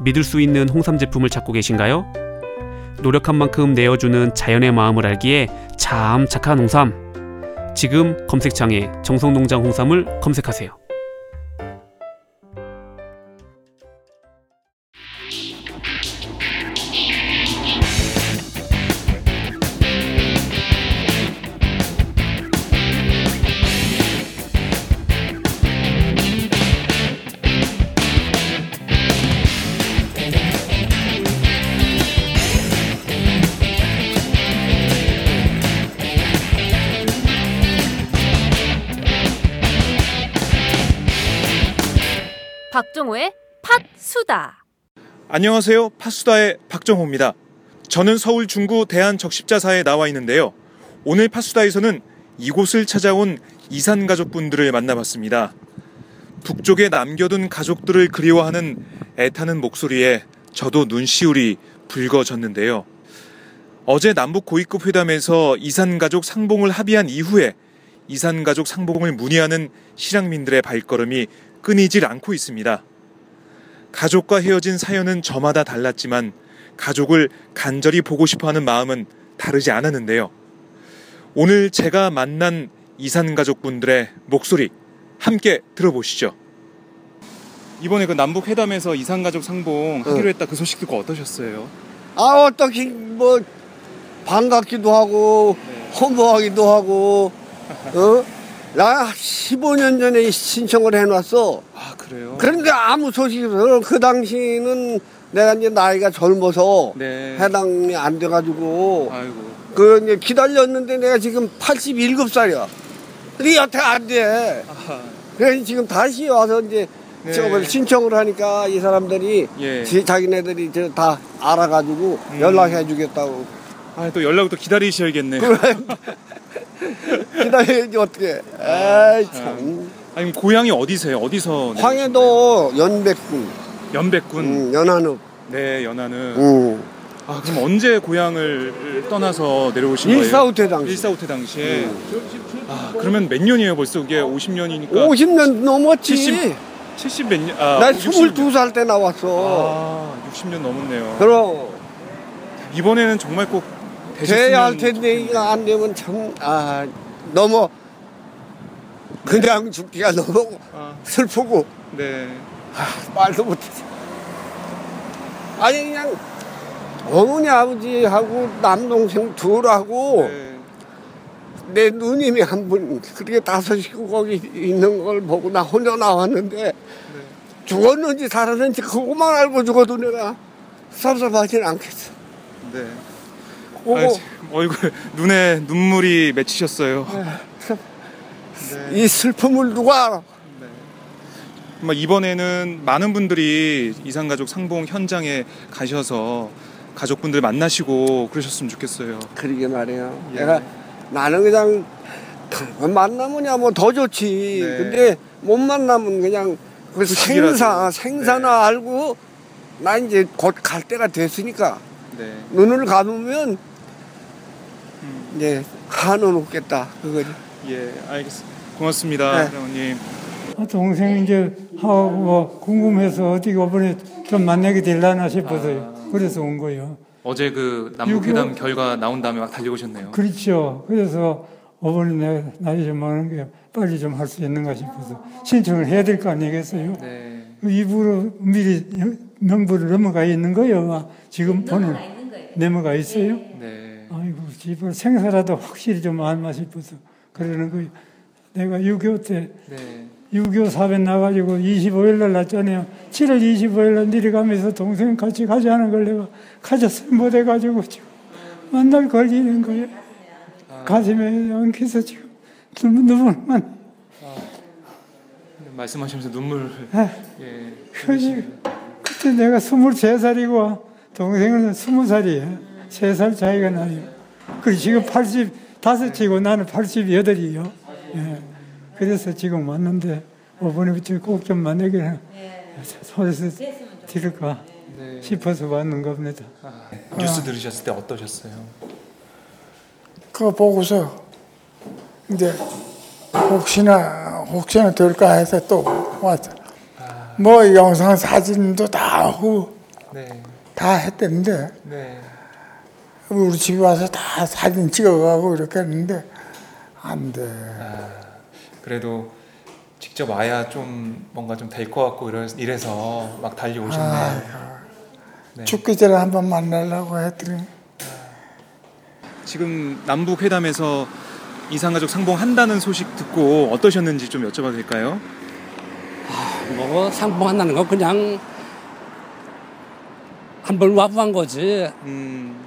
믿을 수 있는 홍삼 제품을 찾고 계신가요? 노력한 만큼 내어주는 자연의 마음을 알기에 참 착한 홍삼. 지금 검색창에 정성농장 홍삼을 검색하세요. 안녕하세요. 파수다의 박정호입니다. 저는 서울 중구 대한적십자사에 나와 있는데요. 오늘 파수다에서는 이곳을 찾아온 이산 가족분들을 만나봤습니다. 북쪽에 남겨둔 가족들을 그리워하는 애타는 목소리에 저도 눈시울이 붉어졌는데요. 어제 남북 고위급 회담에서 이산 가족 상봉을 합의한 이후에 이산 가족 상봉을 문의하는 실향민들의 발걸음이 끊이질 않고 있습니다. 가족과 헤어진 사연은 저마다 달랐지만 가족을 간절히 보고 싶어 하는 마음은 다르지 않았는데요. 오늘 제가 만난 이산 가족분들의 목소리 함께 들어보시죠. 이번에 그 남북 회담에서 이산 가족 상봉 하기로 했다 그 소식 듣고 어떠셨어요? 아 어떻게 뭐 반갑기도 하고 허무하기도 하고 어? 나 15년 전에 신청을 해놨어. 아 그래요? 그런데 아무 소식이 없어. 그 당시는 내가 이제 나이가 젊어서 네. 해당이 안 돼가지고 아이고. 그 이제 기다렸는데 내가 지금 87살이야. 근데 여태 안 돼. 아하. 그래서 지금 다시 와서 이제 네. 저걸 신청을 하니까 이 사람들이 예. 지- 자기네들이 저 다 알아가지고 음. 연락해 주겠다고 아 또 연락을 또 기다리셔야겠네. 기다려야지 어떻게 아이 참 아니 고향이 어디세요? 어디서? 황해도 연백군 연백군. 음, 연한읍 네 연하는. 음. 아 그럼 언제 고향을 떠나서 내려오신 거예요? 일사후퇴 당시 일사후퇴 당시에. 아 그러면 몇 년이에요 벌써 그게 50년이니까. 50년 넘었지 70 70 몇 년? 아, 나60 년. 22살 때 나왔어 아 60년 넘었네요. 그럼 이번에는 정말 꼭 돼야 할 텐데 이거 안 되면 참 아 너무 그냥 죽기가 너무 아, 슬프고 네. 말도 못해 아니 그냥 어머니 아버지하고 남동생 둘하고 네. 내 누님이 한 분 그렇게 다섯 식구 거기 있는 걸 보고 나 혼자 나왔는데 죽었는지 살았는지 그것만 알고 죽어도 내가 섭섭하진 않겠어 네. 오고 얼굴 눈에 눈물이 맺히셨어요. 이 슬픔을 누가 알아? 정말 이번에는 많은 분들이 이산가족 상봉 현장에 가셔서 가족분들 만나시고 그러셨으면 좋겠어요. 그러게 말이야. 예. 내가 나는 그냥 만나면야 뭐 더 좋지. 네. 근데 못 만나면 그냥 그. 생사 생사나 네. 알고 나 이제 곧 갈 때가 됐으니까 네. 눈을 감으면 음. 이제 한은 없겠다 그거지. 예, 알겠습니다. 고맙습니다, 네. 사장님. 아, 동생 이제 하고 뭐 궁금해서 어디 이번에 좀 만나게 될라나 싶어서요. 그래서 온 거예요. 어제 그 남북회담 남북회담 결과 나온 다음에 막 달려오셨네요. 그렇죠. 그래서 내가 나이 좀 많은 게 빨리 좀 할 수 있는가 싶어서 신청을 해야 될 거 아니겠어요? 네. 그 입으로 미리 명부를 넘어가 있는 거예요. 아, 지금 보는 넘어가 있어요. 네. 아이고 집을 생사라도 확실히 좀 알마 싶어서 그러는 거예요. 내가 6.25 때 네. 6.25 사변 나가지고 25일 날 났잖아요. 7월 25일 날 내려가면서 동생 같이 가자는 걸 내가 가졌어요. 못해가지고 지금 만날 걸리는 거예요. 가슴에 엉켜서 지금 눈물, 눈물만. 말씀하시면서 눈물. 아, 예. 그지. 그때 내가 23살이고 동생은 20살이에요. 3살 차이가 나요. 그리고 지금 85이고 나는 88이요. 예. 그래서 지금 왔는데 이번에부터 꼭좀 만나기를 소리서 들을까 네. 싶어서 왔는 겁니다. 뉴스 들으셨을 때 어떠셨어요? 그거 보고서 이제 혹시나 혹시나 될까 해서 또 왔어. 뭐 영상 사진도 다 하고 네. 다 했던데 네. 우리 집에 와서 다 사진 찍어가고 이렇게 했는데 안 돼. 그래도 직접 와야 좀 뭔가 좀 될 것 같고 이래- 이래서 막 달려오셨네요. 네. 죽기 전에 한번 만나려고 했더니 지금 남북 회담에서 이산가족 상봉한다는 소식 듣고 어떠셨는지 좀 여쭤봐도 될까요? 뭐 상봉한다는 거 그냥 한번 와보한 거지 음,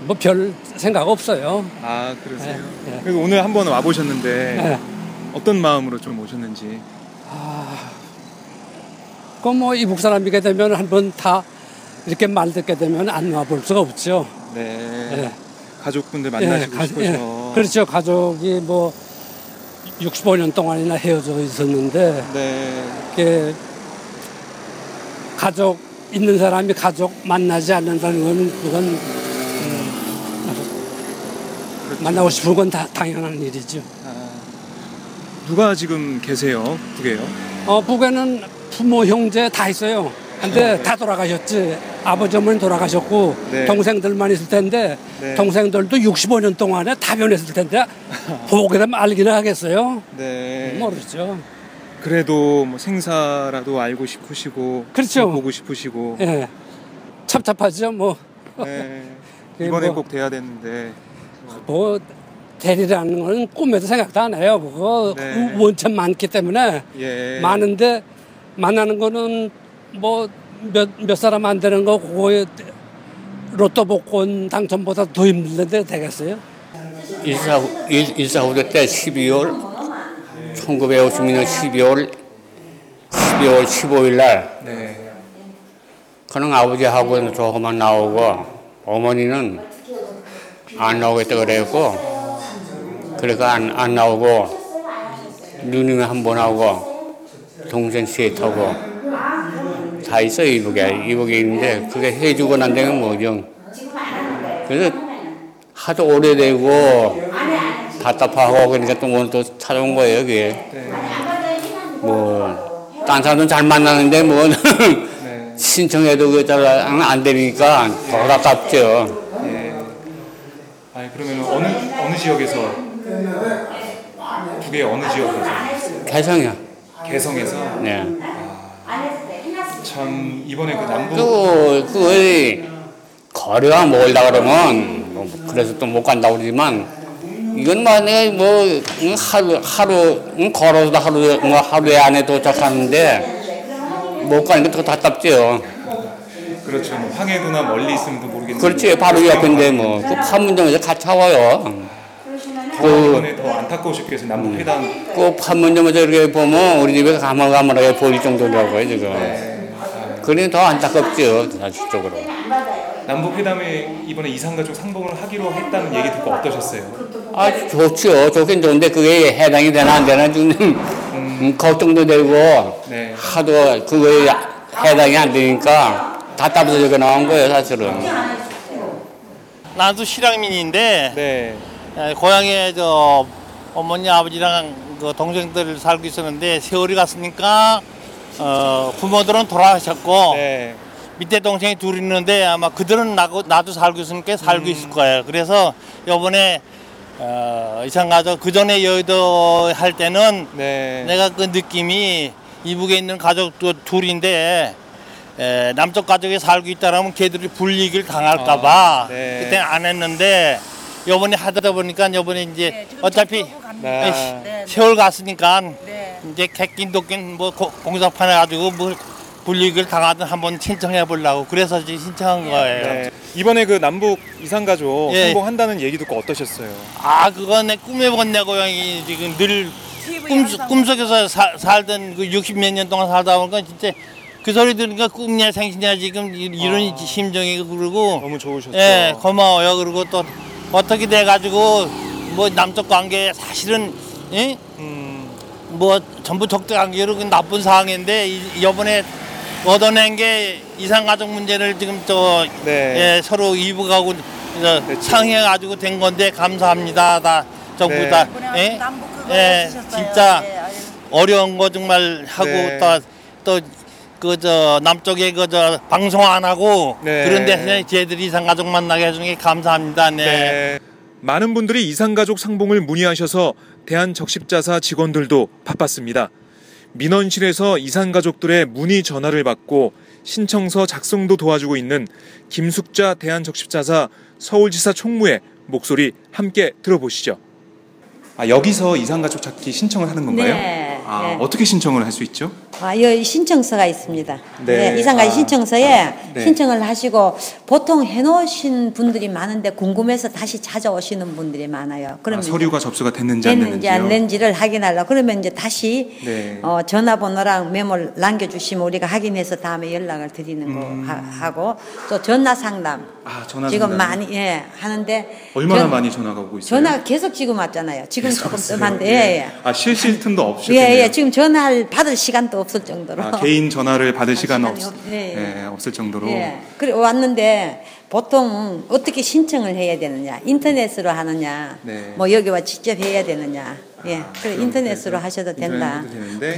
뭐별 생각 없어요. 아 그러세요. 네, 네. 그래서 오늘 한번 와보셨는데 네. 어떤 마음으로 좀 오셨는지. 그뭐 이북 사람이게 되면 한번 다 이렇게 말 듣게 되면 안 와볼 수가 없죠. 네. 네. 가족분들 만나시고 예, 가- 싶어서. 예. 그렇죠. 가족이 뭐 65년 동안이나 헤어져 있었는데 네. 가족 있는 사람이 가족 만나지 않는다는 건 그건 음, 만나고 싶은 건 다 당연한 일이죠. 아, 누가 지금 계세요? 북에요? 어, 북에는 부모, 형제 다 있어요. 근데 다 돌아가셨지. 아버지 어머니 돌아가셨고 네. 동생들만 있을 텐데 네. 동생들도 65년 동안에 다 변했을 텐데 보게 되면 알기는 하겠어요. 네. 모르죠. 그래도 뭐 생사라도 알고 싶으시고 그렇죠. 또 보고 싶으시고 예. 찹찹하죠. 뭐, 네. 그 이번에 뭐- 꼭 돼야 되는데 뭐 대리라는 건 꿈에도 생각도 안 해요. 그거 네. 원천 많기 때문에 예. 많은데 만나는 거는 뭐 몇 몇 사람 안 되는 거 그거에 로또 복권 당첨보다 더 힘든데 되겠어요? 일사 일- 일사후대 때 12월 1956년 12월 12월 15일 날 네. 그는 아버지하고는 조금만 나오고 어머니는 안 나오겠다 그랬고 그러니까 안, 안 나오고 누님이 한 번 하고 동생 셋하고 다 있어요 이북에 이북에 있는데 그게 해주고 난 다음에 뭐죠 그래서 하도 오래되고 답답하고 그러니까 또 오늘 또 찾아온 거예요 그게 뭐딴 사람은 잘 만나는데 뭐 네. 신청해도 그게 잘안 되니까 더 답답죠 예. 아니 그러면 어느 어느 지역에서 북의 어느 지역에서 개성이야 개성에서 네. 참 이번에 그 남북 또, 그, 거리가 멀다 그러면, 뭐 그래서 또 못 간다고 그러지만, 이건 만약에 뭐, 응, 하루, 하루, 응, 걸어서도 하루, 뭐 하루에 안에 도착하는데, 못 가는 게 더 답답죠. 그렇죠. 뭐 황해도나 멀리 있으면 또 모르겠는데. 그렇지 바로 옆인데 뭐 그 판문점에서 같이 와요. 그, 이번에 더 안타까우셨겠어요. 남북 회담. 그 판문점에서 이렇게 보면 우리 집에 가물가물하게 보일 정도라고요 지금. 그러니 더 안타깝죠 사실적으로. 남북 회담에 이번에 이산가족 상봉을 하기로 했다는 얘기 듣고 어떠셨어요? 아 좋죠 좋긴 좋은데 그게 해당이 되나 안 되나 지금 음, 걱정도 되고 네. 하도 그거에 해당이 안 되니까 답답해서 나온 거예요 사실은. 나도 실향민인데 네. 에, 고향에 저 어머니 아버지랑 그 동생들 살고 있었는데 세월이 갔으니까 어, 부모들은 돌아가셨고 네. 밑에 동생이 둘 있는데 아마 그들은 나고, 나도 살고 있으니까 살고 음. 있을 거예요. 그래서 이번에 어, 이상가족 그 전에 여의도 할 때는 네. 내가 그 느낌이 이북에 있는 가족 도 둘인데 에, 남쪽 가족이 살고 있다라면 걔들이 불이익을 당할까봐 아, 네. 그때 안 했는데 요번에 하다 보니까 요번에 이제 어차피 네. 세월 갔으니까 이제 객긴 독긴 뭐 고- 공사판 해가지고 뭐 불이익을 당하든 한번 신청해 보려고 그래서 이제 신청한 거예요. 네. 이번에 그 남북 이산가족 예. 상봉한다는 얘기 듣고 어떠셨어요? 아 그거 내 꿈에 본내 고향이 지금 늘 꿈, 꿈속에서 사- 살던 그 60 몇 년 동안 살다 보니까 진짜 그 소리 들으니까 꿈이야 생신이야 지금 이- 이런 심정이 그러고 너무 좋으셨죠. 예 고마워요 그리고 또 어떻게 돼 가지고 뭐 남쪽 관계 사실은 예? 뭐 전부 적대 관계로 그 나쁜 상황인데 이- 이번에 얻어낸 게 이산가족 문제를 지금 또 네. 예, 서로 이북하고 저 상의해가지고 된 건데 감사합니다 다 정부 네. 다 예? 예, 진짜 어려운 거 정말 하고 네. 또또그 저 남쪽에 그 저 방송 안 하고 네. 그런 데서 쟤들이 이산가족 만나게 해주는 게 감사합니다. 네. 네. 많은 분들이 이산가족 상봉을 문의하셔서 대한적십자사 직원들도 바빴습니다. 민원실에서 이산 가족들의 문의 전화를 받고 신청서 작성도 도와주고 있는 김숙자 대한적십자사 서울지사 총무의 목소리 함께 들어보시죠. 아, 여기서 이산 가족 찾기 신청을 하는 건가요? 네, 아, 네. 어떻게 신청을 할 수 있죠? 아, 여기 신청서가 있습니다. 네. 네. 이상가지 아. 신청서에 네. 신청을 하시고 보통 해놓으신 분들이 많은데 궁금해서 다시 찾아오시는 분들이 많아요. 아, 그러면 서류가 접수가 됐는지 안 됐는지 안? 됐는지를 확인하려고 그러면 이제 다시 네. 어, 전화번호랑 메모를 남겨주시면 우리가 확인해서 다음에 연락을 드리는 거 음. 하, 고또 전화 상담 아, 전화 지금 상담. 많이 예 하는데 얼마나 전- 많이 전화가 오고 있어요? 전화가 계속 지금 왔잖아요. 지금 조금? 뜸한데 예. 예, 예. 아, 실실 틈도 없으셨네요. 예, 예, 지금 전화를 받을 시간도 없을 정도로. 아, 개인 전화를 받을 시간 없, 시간이 없- 예, 예. 예, 없을 정도로. 예. 그래 왔는데 보통 어떻게 신청을 해야 되느냐? 인터넷으로 하느냐? 네. 뭐 여기 와 직접 해야 되느냐? 예. 그래 인터넷으로 그래서 하셔도 된다.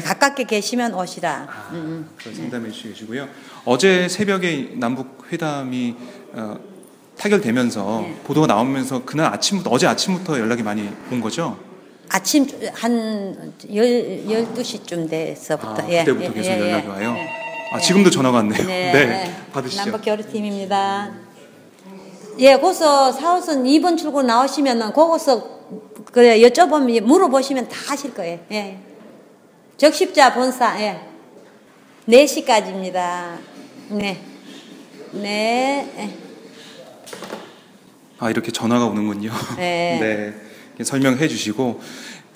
가깝게 계시면 오시라. 음, 음. 그런 상담해 주시고요. 어제 새벽에 남북 회담이 어, 타결되면서 네. 보도가 나오면서 그날 아침부터 어제 아침부터 연락이 많이 온 거죠. 아침 한 열, 12시쯤 돼서부터. 아, 예, 그때부터 예, 계속 예, 예. 연락이 와요. 아, 지금도 전화가 왔네요. 네, 네, 네. 받으시죠. 남북 교류팀입니다. 예, 거기서 4호선 2번 출구 나오시면은 거기서 그래 여쭤보면 물어보시면 다 하실 거예요. 예. 적십자 본사 예. 4시까지입니다. 네. 네. 예. 아 이렇게 전화가 오는군요. 네. 네, 설명해 주시고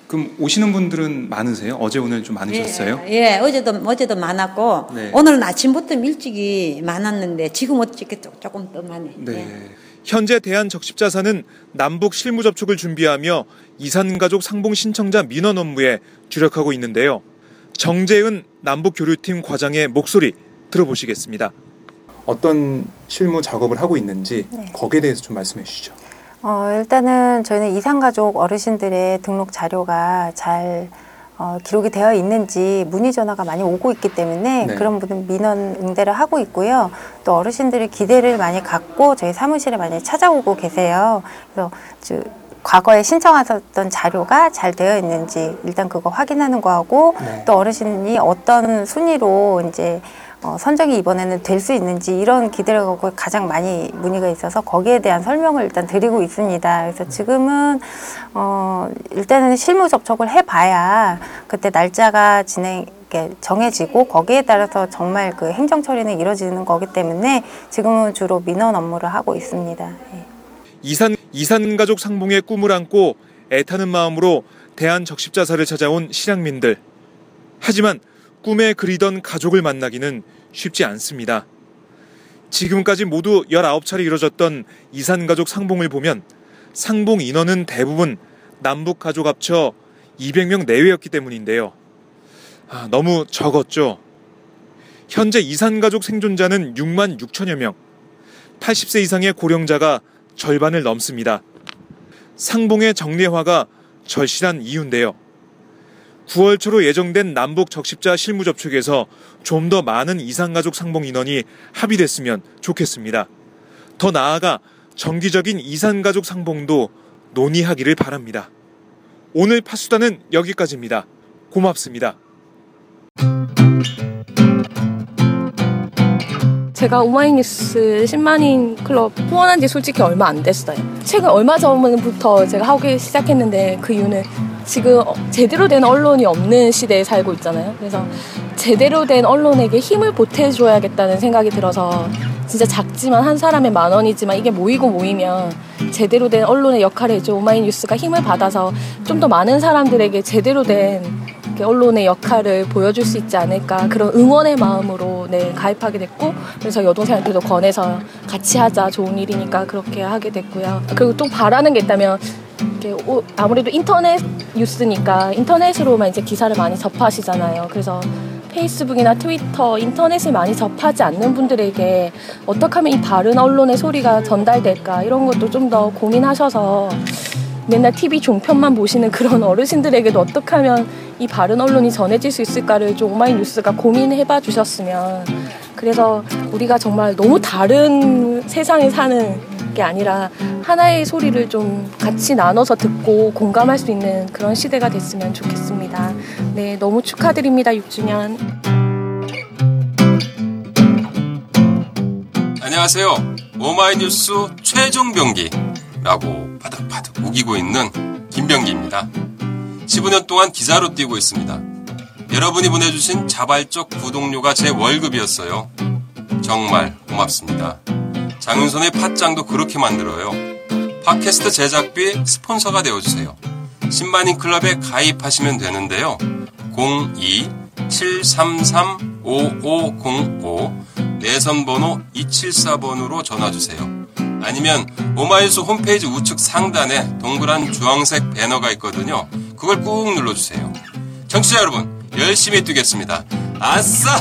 그럼 오시는 분들은 많으세요? 어제 오늘 좀 많으셨어요? 예, 예, 어제도 어제도 많았고 네. 오늘은 아침부터 일찍이 많았는데 지금 어떻게 조- 조금 뜸하네. 네. 예. 현재 대한적십자사는 남북 실무 접촉을 준비하며 이산가족 상봉 신청자 민원 업무에 주력하고 있는데요. 정재은 남북교류팀 과장의 목소리 들어보시겠습니다. 어떤 실무 작업을 하고 있는지 네. 거기에 대해서 좀 말씀해 주시죠. 어, 일단은 저희는 이산가족 어르신들의 등록 자료가 잘 어, 기록이 되어 있는지 문의 전화가 많이 오고 있기 때문에 네. 그런 분은 민원 응대를 하고 있고요. 또 어르신들이 기대를 많이 갖고 저희 사무실에 많이 찾아오고 계세요. 그래서 저 과거에 신청하셨던 자료가 잘 되어 있는지 일단 그거 확인하는 거하고 네. 또 어르신이 어떤 순위로 이제 어, 선정이 이번에는 될 수 있는지 이런 기대를 갖고 가장 많이 문의가 있어서 거기에 대한 설명을 일단 드리고 있습니다. 그래서 지금은 어, 일단은 실무 접촉을 해봐야 그때 날짜가 진행 정해지고 거기에 따라서 정말 그 행정 처리는 이루어지는 거기 때문에 지금은 주로 민원 업무를 하고 있습니다. 예. 이산 이산 가족 상봉의 꿈을 안고 애타는 마음으로 대한 적십자사를 찾아온 실향민들. 하지만 꿈에 그리던 가족을 만나기는 쉽지 않습니다. 지금까지 모두 19차례 이뤄졌던 이산 가족 상봉을 보면 상봉 인원은 대부분 남북 가족 합쳐 200명 내외였기 때문인데요. 아, 너무 적었죠. 현재 이산 가족 생존자는 6만 6천여 명. 80세 이상의 고령자가 절반을 넘습니다. 상봉의 정례화가 절실한 이유인데요. 9월 초로 예정된 남북 적십자 실무 접촉에서 좀 더 많은 이산가족 상봉 인원이 합의됐으면 좋겠습니다. 더 나아가 정기적인 이산가족 상봉도 논의하기를 바랍니다. 오늘 파수단은 여기까지입니다. 고맙습니다. 제가 오마이뉴스 10만인 클럽 후원한 지 솔직히 얼마 안 됐어요. 최근 얼마 전부터 제가 하기 시작했는데 그 이유는 지금 어, 제대로 된 언론이 없는 시대에 살고 있잖아요. 그래서 제대로 된 언론에게 힘을 보태줘야겠다는 생각이 들어서 진짜 작지만 한 사람의 만 원이지만 이게 모이고 모이면 제대로 된 언론의 역할을 해줘 오마이뉴스가 힘을 받아서 좀 더 많은 사람들에게 제대로 된 언론의 역할을 보여줄 수 있지 않을까 그런 응원의 마음으로 네, 가입하게 됐고 그래서 여동생한테도 권해서 같이 하자 좋은 일이니까 그렇게 하게 됐고요. 그리고 또 바라는 게 있다면 오- 아무래도 인터넷 뉴스니까 인터넷으로만 이제 기사를 많이 접하시잖아요. 그래서 페이스북이나 트위터, 인터넷을 많이 접하지 않는 분들에게 어떻게 하면 이 바른 언론의 소리가 전달될까 이런 것도 좀 더 고민하셔서 맨날 TV 종편만 보시는 그런 어르신들에게도 어떻게 하면 이 바른 언론이 전해질 수 있을까를 좀 오마이뉴스가 고민해봐 주셨으면 그래서 우리가 정말 너무 다른 세상에 사는 게 아니라 하나의 소리를 좀 같이 나눠서 듣고 공감할 수 있는 그런 시대가 됐으면 좋겠습니다. 네, 너무 축하드립니다, 6주년. 안녕하세요. 오마이뉴스 최종 병기라고 바득바득 우기고 있는 김병기입니다. 15년 동안 기자로 뛰고 있습니다. 여러분이 보내주신 자발적 구독료가 제 월급이었어요. 정말 고맙습니다. 장윤선의 팟짱도 그렇게 만들어요. 팟캐스트 제작비 스폰서가 되어주세요. 10만인 클럽에 가입하시면 되는데요. 02-733-5505 내선번호 274번으로 전화주세요. 아니면 오마이뉴스 홈페이지 우측 상단에 동그란 주황색 배너가 있거든요. 그걸 꾹 눌러주세요. 청취자 여러분, 열심히 뛰겠습니다. 아싸!